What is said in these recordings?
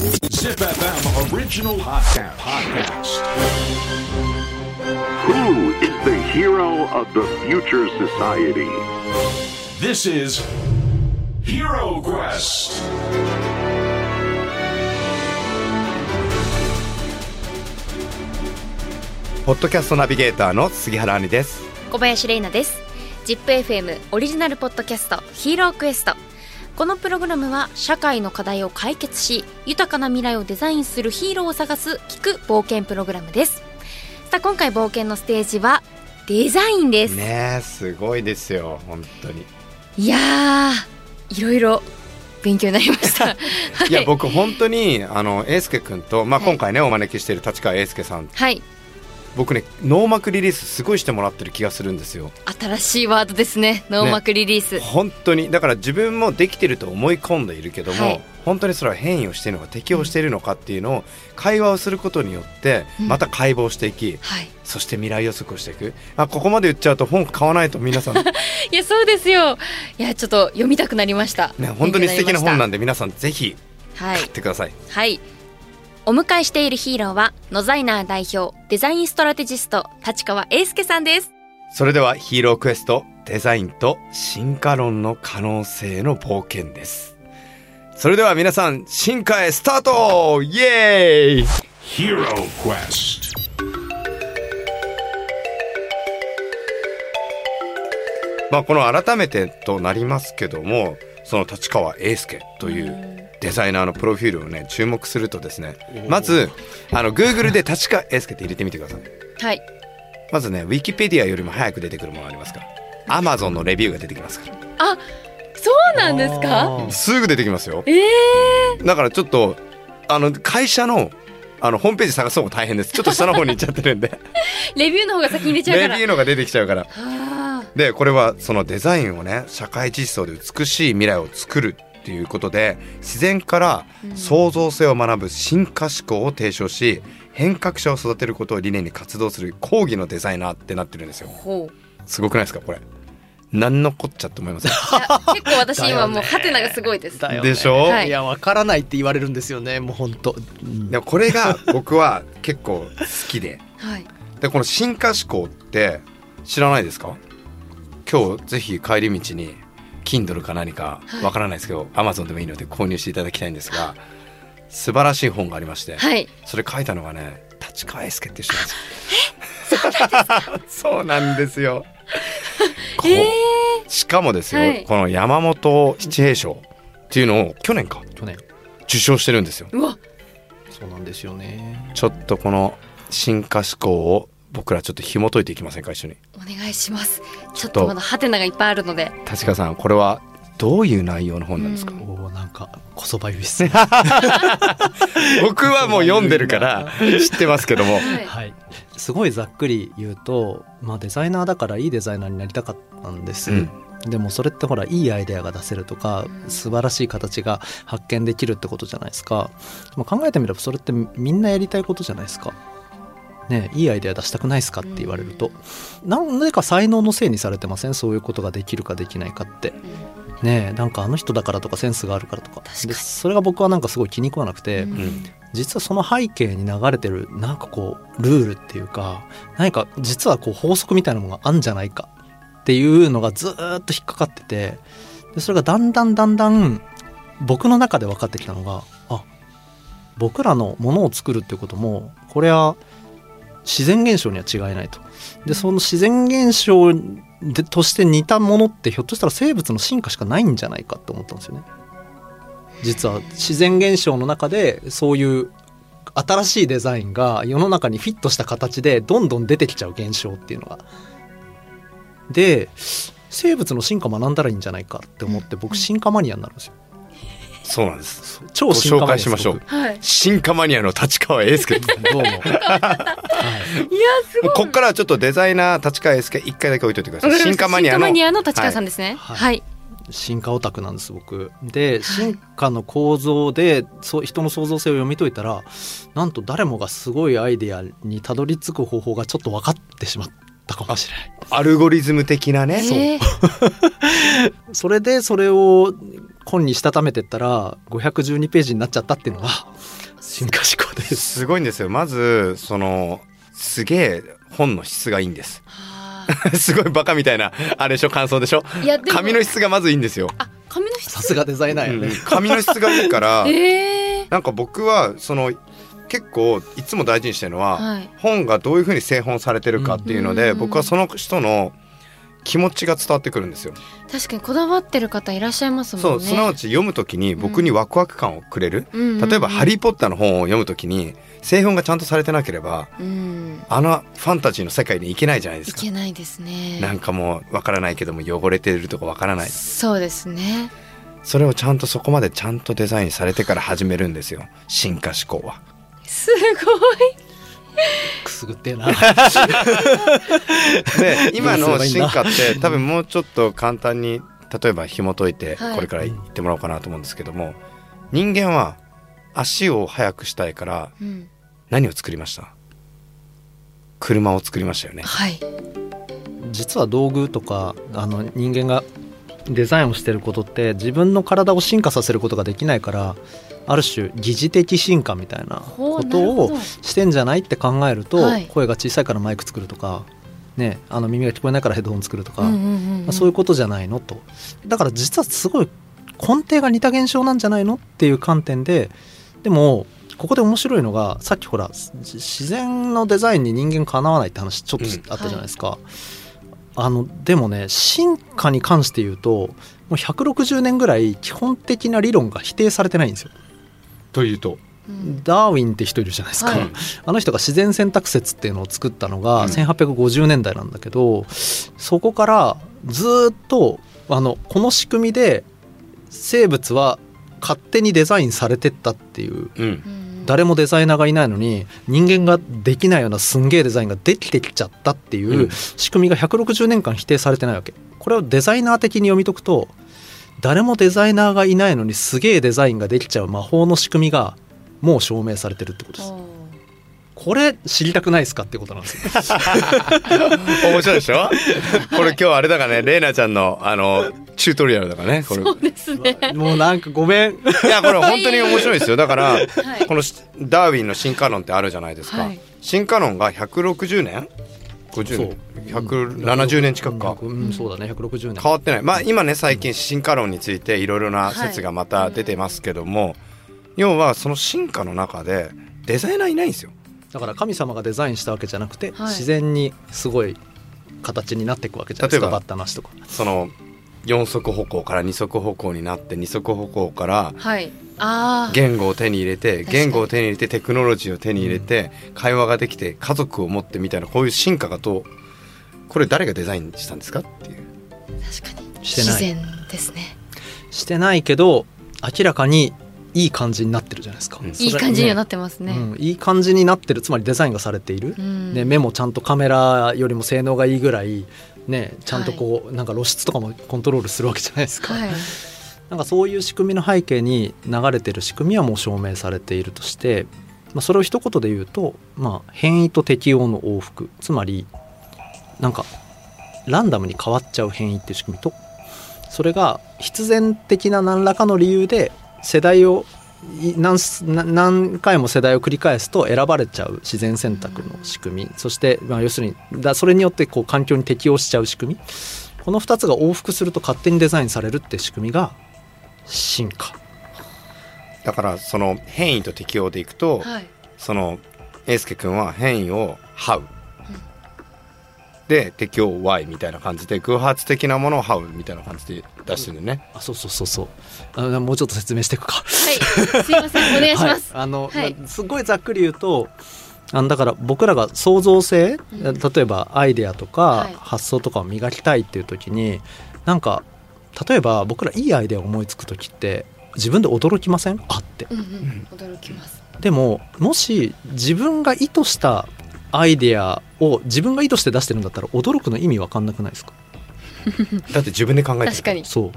Zip FM original podcast. podcast. Who is the hero of the future society? This is Hero Quest. ポッドキャストナビゲーターの杉原兄です小林玲奈です ZIPFM オリジナルポッドキャストヒーロークエストこのプログラムは社会の課題を解決し豊かな未来をデザインするヒーローを探す聞く冒険プログラムです。さあ今回冒険のステージはデザインです、ねえすごいですよ本当に。いやーいろいろ勉強になりました、はい。や僕本当にあの英介君と、まあ、はい。今回ね、お招きしている立川英介さんはい僕ねノーマクリリースすごいしてもらってる気がするんですよ。新しいワードですね。ノーマクリリース、本当に。だから自分もできてると思い込んでいるけども、はい。本当にそれは変異をしているのか適応しているのかっていうのを会話をすることによってうん。また解剖していき、はい。そして未来予測をしていく。あここまで言っちゃうと本買わないと皆さん。いやそうですよ。いやちょっと読みたくなりました。ね本当に素敵な本なんでで皆さんぜひはい。買ってください、はい。お迎えしているヒーローは、ノザイナー代表、デザインストラテジスト、立川英介さんです。それではヒーロークエストデザインと進化論の可能性の冒険ですそれでは皆さん進化へスタートイエーイ Hero Quest. まあこの改めてとなりますけどもその立川英介というデザイナーのプロフィールをね注目するとですねまずあの Google で立川英介って入れてみてください。はい。まずねウィキペディアよりも早く出てくるものありますか？ら Amazon のレビューが出てきますから。あ、そうなんですか？すぐ出てきますよ。ええだからちょっとあの会社のあのホームページ探すのも大変です。ちょっと下の方に行っちゃってるんで。レビューの方が先に出ちゃうから。レビューのが出てきちゃうから。はでこれはそのデザインをね社会実装で美しい未来を作るっていうことで自然から創造性を学ぶ進化思考を提唱し変革者を育てることを理念に活動する講義のデザイナーってなってるんですよ。すごくないですかこれ。何のこっちゃって思います？結構私今もうハテナがすごいです。だよね。でしょ？はい。いやわからないって言われるんですよねもう本当、うんでもこれが僕は結構好きで。はい。でこの進化思考って知らないですか？今日ぜひ帰り道に Kindle か何かわからないですけど、Amazon でもいいので購入していただきたいんですが素晴らしい本がありまして、はい。それ書いたのがね立川英介っていう人なんですよ。そうなんですよ。えしかもですよ、はいこの山本七平賞っていうのを去年か去年受賞してるんですよ。うわ、そうなんですよねちょっとこの進化思考を僕らちょっと紐解いていきませんか一緒に。お願いします。ちょっと。とまだハテナがいっぱいあるので。立川さんこれはどういう内容の本なんですか、うん。おおなんかこそばゆいっす。ね 僕はもう読んでるから知ってますけども。はい。はい。すごいざっくり言うとまあデザイナーだからいいデザイナーになりたかったんです、うん。でもそれってほらいいアイデアが出せるとか素晴らしい形が発見できるってことじゃないですか、まあ、考えてみればそれってみんなやりたいことじゃないですかねいいアイデア出したくないですか？って言われると。なんでか才能のせいにされてません？そういうことができるかできないかって。ねえなんかあの人だからとかセンスがあるからとか。でそれが僕はなんかすごい気に食わなくて、うん。うん。実はその背景に流れてるなんかこうルールっていうか何か実はこう法則みたいなものがあるんじゃないかっていうのがずーっと引っかかっててでそれがだんだんだんだん僕の中で分かってきたのがあ僕らのものを作るっていうこともこれは自然現象には違いないと。でその自然現象でとして似たものってひょっとしたら生物の進化しかないんじゃないかって思ったんですよね。実は自然現象の中でそういう新しいデザインが世の中にフィットした形でどんどん出てきちゃう現象っていうのが。で生物の進化学んだらいいんじゃないかって思って僕進化マニアになるんですよ。そうなんです。超進化マニアですご紹介しましょう。進化マニアの立川英介。どうも。はい。すごい。こっからはちょっとデザイナー立川英介一回だけ置いといてください。進化マニアの進化マニアの立川さんですね。はい。はい。進化オタクなんです僕。で進化の構造でそう人の創造性を読み解いたらなんと誰もがすごいアイデアにたどり着く方法がちょっと分かってしまったかもしれない。アルゴリズム的なね。えー。それでそれを本にしたためてったら512ページになっちゃったっていうのが進化思考です。すごいんですよ。まずそのすげえ本の質がいいんです。は すごいバカみたいなあれでしょ？感想でしょ？あいやでも紙の質がまずいいんですよ、あ紙の質？さすがデザイナーよね。うん紙の質がいいから ええなんか僕はその結構いつも大事にしてるのは、はい。本がどういうふうに製本されてるかっていうので、うん。僕はその人の気持ちが伝わってくるんですよ。確かにこだわってる方いらっしゃいますもんね。そうすなわち読むときに僕にワクワク感をくれる、うん例えば「ハリー・ポッター」の本を読むときに製本がちゃんとされてなければうん。あのファンタジーの世界に行けないじゃないでいすか。けないですね。なんかもうわからないけども汚れてるとかわからない。そうですね。それをちゃんとそこまでちゃんとデザインされてから始めるんですよ。進化思考は。すごいくすぐってえな。で 今の進化って 多分もうちょっと簡単に例えば紐解いてはい。これから言ってもらおうかなと思うんですけども、人間は足を速くしたいからうん。何を作りました？車を作りましたよね。はい。実は道具とかあの人間がデザインをしてることって自分の体を進化させることができないからある種疑似的進化みたいなことをしてんじゃないって考えると、はい。声が小さいからマイク作るとか、ね、あの耳が聞こえないからヘッドホン作るとか、うんうんうんうんそういうことじゃないのと。だから実はすごい根底が似た現象なんじゃないのっていう観点ででもここで面白いのがさっきほらじ自然のデザインに人間かなわないって話ちょっとあったじゃないですか。あのでもね進化に関して言うともう160年ぐらい基本的な理論が否定されてないんですよ。というと、うん。ダーウィンって人いるじゃないですか、はい。あの人が自然選択説っていうのを作ったのがうん。1850年代なんだけど、そこからずーっとあのこの仕組みで生物は勝手にデザインされてったっていううん。うん誰もデザイナーがいないのに人間ができないようなすんげえデザインができてきちゃったっていううん。仕組みが160年間否定されてないわけ。これをデザイナー的に読み解くと誰もデザイナーがいないのにすげえデザインができちゃう魔法の仕組みがもう証明されてるってことです。これ知りたくないですかってことなんですよ。面白いでしょ？これ今日あれだからねレイナちゃんのあのチュートリアルだからねこれ。そうですね。もうなんかごめん。いやこれ本当に面白いですよ。だからはい。このしダーウィンの進化論ってあるじゃないですか、はい。進化論が160年？50年170年近くか。うんそうだね。160年。変わってない。まあ今ね最近進化論についていろいろな説がまた出てますけども、要はその進化の中でデザイナーいないんですよ。だから神様がデザインしたわけじゃなくて、はい。自然にすごい形になっていくわけじゃないですか。例えばバッタなしとかその4足歩行から2足歩行になって2足歩行からはい言語を手に入れて言語を手に入れてテクノロジーを手に入れて会話ができて家族を持ってみたいなこういう進化がどうこれ誰がデザインしたんですかっていう。確かに。自然ですね。してないけど明らかにいい感じになってるじゃないですか、うん。いい感じにはなってますね。うん、いい感じになってる。つまりデザインがされている、うん。ね、目もちゃんとカメラよりも性能がいいぐらい、ね、ちゃんとこう、なんか露出とかもコントロールするわけじゃないですか、はいなんかそういう仕組みの背景に流れてる仕組みはもう証明されているとして、まあ、それを一言で言うと、まあ、変異と適応の往復。つまりなんかランダムに変わっちゃう変異っていう仕組みとそれが必然的な何らかの理由で世代を何何回も世代を繰り返すと選ばれちゃう自然選択の仕組み。そして、まあ、要するにだそれによってこう環境に適応しちゃう仕組み。この2つが往復すると勝手にデザインされるって仕組みが進化。だからその変異と適応でいくと、はい。その英介君は変異を「ハウ」で適応 Y みたいな感じで偶発的なものを「ハウ」みたいな感じで出してるんだよね。あそうそうそうそう。あもうちょっと説明していくか。はい。すいません。お願いします。はい、あの、はい。まあすごいざっくり言うとあのだから僕らが創造性、うん。例えばアイデアとかはい。発想とかを磨きたいっていう時になんか例えば僕らいいアイデアを思いつく時って自分で驚きません？あって。うんうん。驚きます。でももし自分が意図したアイデアを自分が意図して出してるんだったら驚くの意味わかんなくないですか？だって自分で考えてる。確かに。そう。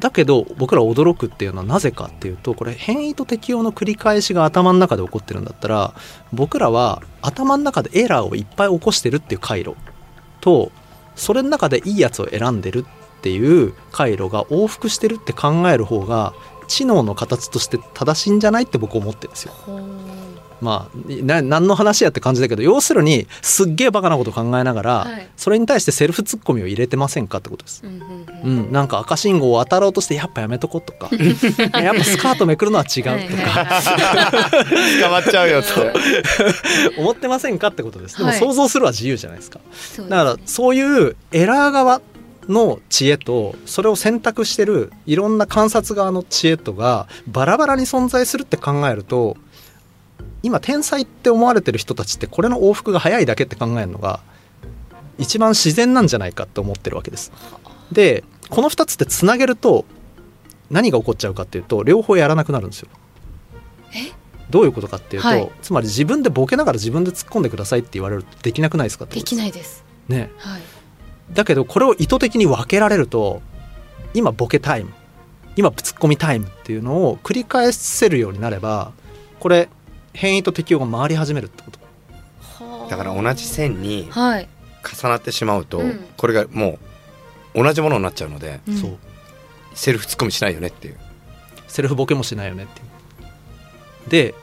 だけど僕ら驚くっていうのはなぜかっていうとこれ変異と適応の繰り返しが頭の中で起こってるんだったら僕らは頭の中でエラーをいっぱい起こしてるっていう回路とそれの中でいいやつを選んでるっっていう回路が往復してるって考える方が知能の形として正しいんじゃないって僕思ってるんですよ。まあな何の話やって感じだけど要するにすっげえバカなこと考えながら、はい。それに対してセルフツッコミを入れてませんかってことです。うんうんうん。うん、なんか赤信号を渡ろうとしてやっぱやめとこうとか。やっぱスカートめくるのは違うとはいはいかはい。捕まっちゃうよっつって。思ってませんかってことです。でもはい。想像するは自由じゃないですか。そうですね。だからそういうエラー側の知恵とそれを選択してるいろんな観察側の知恵とがバラバラに存在するって考えると今天才って思われてる人たちってこれの往復が早いだけって考えるのが一番自然なんじゃないかって思ってるわけです。でこの2つってつなげると何が起こっちゃうかっていうと両方やらなくなるんですよ。どういうことかっていうと、はい。つまり自分でボケながら自分で突っ込んでくださいって言われるとできなくないですかってできないです。ね。はいだけどこれを意図的に分けられると今ボケタイム今突っ込みタイムっていうのを繰り返せるようになればこれ変異と適応が回り始めるってこと。だから同じ線にはい、重なってしまうと、うん。これがもう同じものになっちゃうのでうん。そう。セルフツッコミしないよねっていう。セルフボケもしないよねっていう。で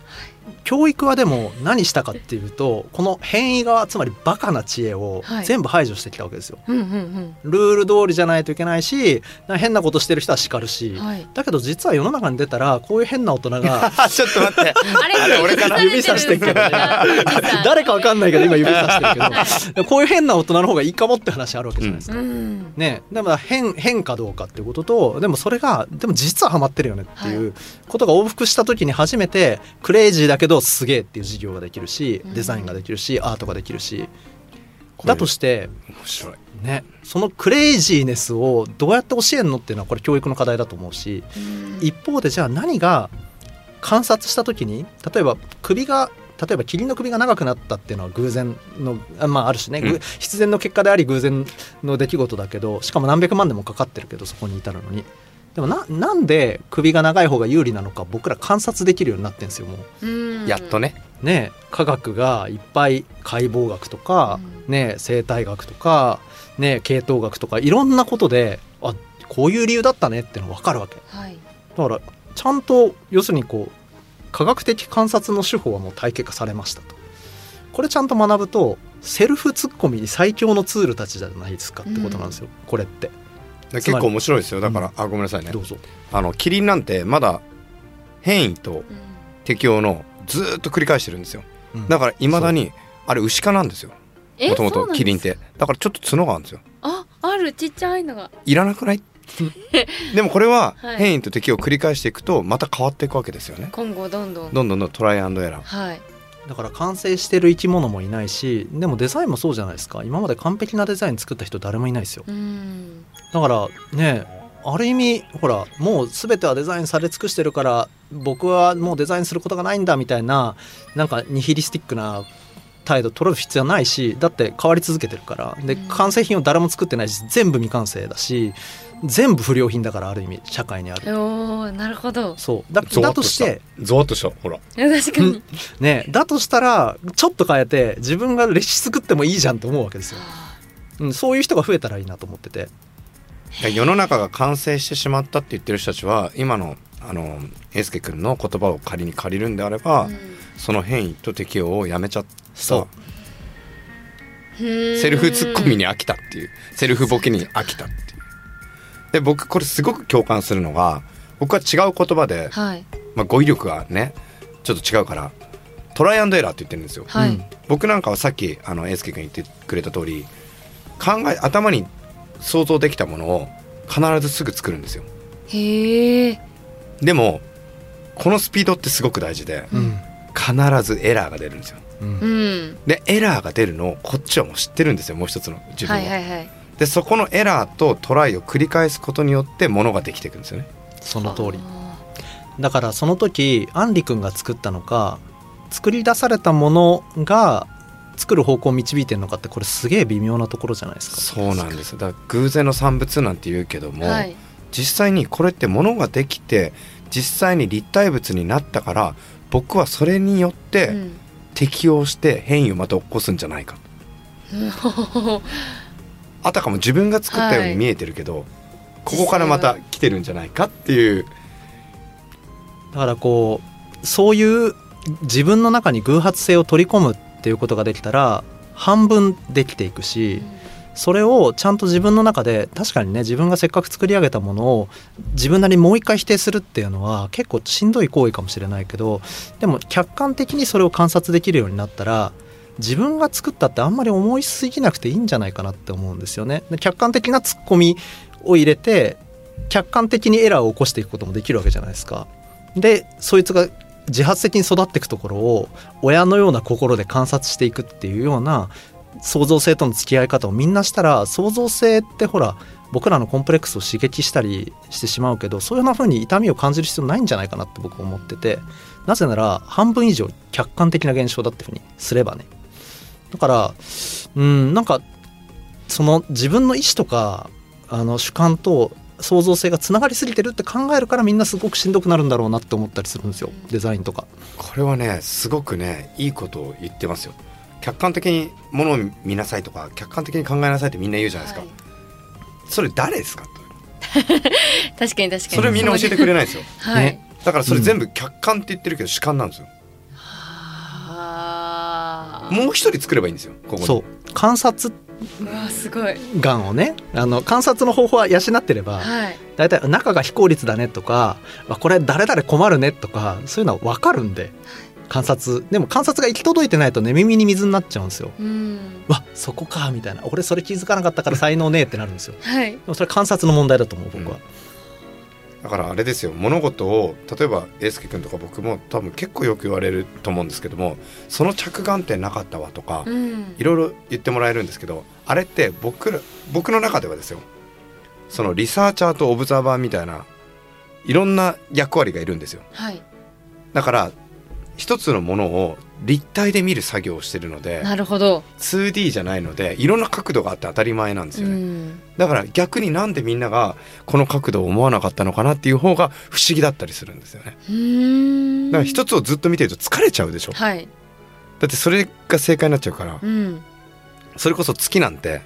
教育はでも何したかっていうとこの変異側つまりバカな知恵をはい。全部排除してきたわけですよ、ルール通りじゃないといけないし変なことしてる人は叱るし、うんはい。だけど実は世の中に出たらこういう変な大人があ ちょっと待って。あれ俺かな指さしてるけど。ね誰かわかんないけど今指さしてるけど。こういう変な大人の方がいいかもって話あるわけじゃないですか。うん。ね、でも変変かどうかっていうこととでもそれがでも実はハマってるよねっていうことが往復した時に初めてクレイジーだけどすげえっていう授業ができるしうん。デザインができるしアートができるし。だとして面白い。ねそのクレイジーネスをどうやって教えるのっていうのはこれ教育の課題だと思うしうん。一方でじゃあ何が観察した時に例えば首が例えばキリンの首が長くなったっていうのは偶然のあまああるしね、ぐうん。必然の結果であり偶然の出来事だけどしかも何百万でもかかってるけどそこに至るのにでもななんで首が長い方が有利なのか僕ら観察できるようになってるんですよもう。うん。やっとね。ね科学がいっぱい解剖学とか、ね生態学とか、ね系統学とかいろんなことであこういう理由だったねっていうの分かるわけ。はい。だからちゃんと要するにこう科学的観察の手法はもう体系化されましたと。これちゃんと学ぶとセルフツッコミに最強のツールたちじゃないですかってことなんですよ、これって結構面白いですよ。だから、あごめんなさいね。どうぞ。あのキリンなんてまだ変異とうん。適応のずーっと繰り返してるんですよ。うん。だからいまだにあれ牛科なんですよ。えもともとキリンって。だからちょっと角があるんですよ。ああるちっちゃいのが。いらなくない？でもこれははい。変異と適応を繰り返していくとまた変わっていくわけですよね。今後どん。どんどんどんどんトライアンドエラー。はいだから完成してる生き物もいないしでもデザインもそうじゃないですか。今まで完璧なデザイン作った人誰もいないですよ。うん。だからねある意味ほらもう全てはデザインされ尽くしてるから僕はもうデザインすることがないんだみたいななんかニヒリスティックな態度取る必要はないしだって変わり続けてるから。でうん。完成品を誰も作ってないし全部未完成だし全部不良品だからある意味社会にある。おーなるほど。そう。だだとしてゾワッとしたほら。確かに。ねだとしたらちょっと変えて自分が歴史作ってもいいじゃんと思うわけですよ、うん、そういう人が増えたらいいなと思ってて。世の中が完成してしまったって言ってる人たちは今のあの英介君の言葉を仮に借りるんであれば、その変異と適応をやめちゃった。そう。セルフツッコミに飽きたっていう。セルフボケに飽きたっていうで僕これすごく共感するのが僕は違う言葉で、はい。まあ、語彙力がねちょっと違うからトライアンドエラーって言ってるんですよ、はい、うん。僕なんかはさっきあの英介君言ってくれた通り考え頭に想像できたものを必ずすぐ作るんですよ。へえ。でもこのスピードってすごく大事でうん。必ずエラーが出るんですよ。うん。うん。でエラーが出るのをこっちはもう知ってるんですよもう一つの自分は、はいはいはいでそこのエラーとトライを繰り返すことによってものができていくんですよね。その通り。あだからその時アンリ君が作ったのか作り出されたものが作る方向を導いてるのかってこれすげえ微妙なところじゃないですか。そうなんです。だから偶然の産物なんて言うけども、ーはい。実際にこれってものができて実際に立体物になったから僕はそれによってうん。適応して変異をまた起こすんじゃないか あたかも自分が作ったように見えてるけど、ここからまた来てるんじゃないかっていう。だからこうそういう自分の中に偶発性を取り込むっていうことができたら半分できていくしそれをちゃんと自分の中で確かにね自分がせっかく作り上げたものを自分なりにもう一回否定するっていうのは結構しんどい行為かもしれないけどでも客観的にそれを観察できるようになったら自分が作ったってあんまり思いすぎなくていいんじゃないかなって思うんですよね。で客観的なツッコミを入れて客観的にエラーを起こしていくこともできるわけじゃないですか。でそいつが自発的に育っていくところを親のような心で観察していくっていうような創造性との付き合い方をみんなしたら創造性ってほら僕らのコンプレックスを刺激したりしてしまうけどそういうふうに痛みを感じる必要ないんじゃないかなって僕思っててなぜなら半分以上客観的な現象だっていうふうにすればねだからうんなんかその自分の意思とかあの主観と創造性がつながりすぎてるって考えるからみんなすごくしんどくなるんだろうなって思ったりするんですよ。デザインとか。これはねすごくねいいことを言ってますよ。客観的にものを見なさいとか客観的に考えなさいってみんな言うじゃないですか、はい。それ誰ですか？と 確かに確かに。それみんな教えてくれないんですよ。はい、ね。だからそれ全部客観って言ってるけど主観なんですよ、もう一人作ればいいんですよここに。そう。観察うわすごい。眼をね。あの観察の方法は養ってればはい。大体中が非効率だねとかあこれ誰々困るねとかそういうのは分かるんで観察。でも観察が行き届いてないとね耳に水になっちゃうんですよ。うん。わそこかみたいな。俺それ気づかなかったから才能ねえってなるんですよ。はい。でもそれ観察の問題だと思う僕は。だからあれですよ。物事を例えば英介君とか僕も多分結構よく言われると思うんですけどもその着眼点なかったわとか、うん。いろいろ言ってもらえるんですけどあれって僕ら僕の中ではですよ。そのリサーチャーとオブザーバーみたいないろんな役割がいるんですよ。はい。だから一つのものを立体で見る作業をしてるのでなるほど、2D じゃないのでいろんな角度があって当たり前なんですうよね、ん、だから逆になんでみんながこの角度を思わなかったのかなっていう方が不思議だったりするんですよね。だから一つをずっと見てると疲れちゃうでしょ。だはい。ってそれが正解になっちゃうからうん。それこそ月なんて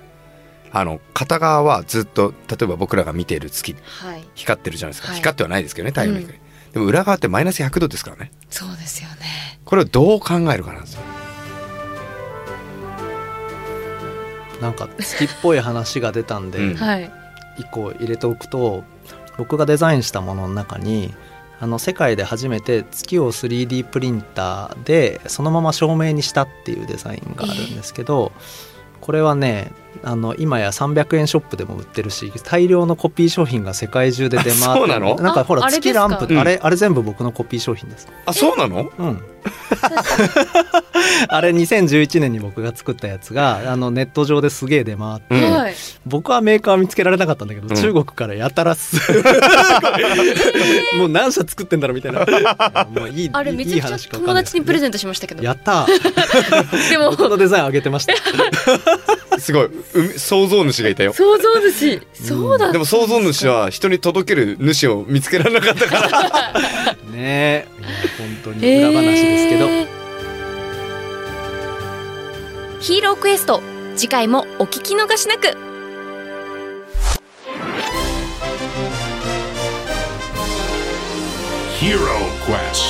あの片側はずっと例えば僕らが見ている月はい。光ってるじゃないですか、はい。光ってはないですけどね太陽の光、でも裏側ってマイナス100度ですからね。そうですよね。これをどう考えるかなんですよ。なんか月っぽい話が出たんで、うん。はい。一個入れておくと僕がデザインしたものの中にあの世界で初めて月を 3D プリンターでそのまま照明にしたっていうデザインがあるんですけど、これはねあの今や300円ショップでも売ってるし大量のコピー商品が世界中で出回ってあそうなの？なんかほら月ランプうん。あれあれ全部僕のコピー商品です。あそうなの？うん。あれ2011年に僕が作ったやつがあのネット上ですげえ出回って、うん。はい。僕はメーカー見つけられなかったんだけど、うん。中国からやたらす。もう何社作ってんだろうみたいな。もういいあれめちゃくちゃ友達にプレゼントしましたけど。やったー。でも。僕のデザイン上げてました。すごいうみ創造主がいたよ。想像主。そうだでも創造主は人に届ける主を見つけられなかったから。ねえ。いや本当に裏話ですけど、えーヒーロークエスト。次回もお聞き逃しなく。Hero Quest.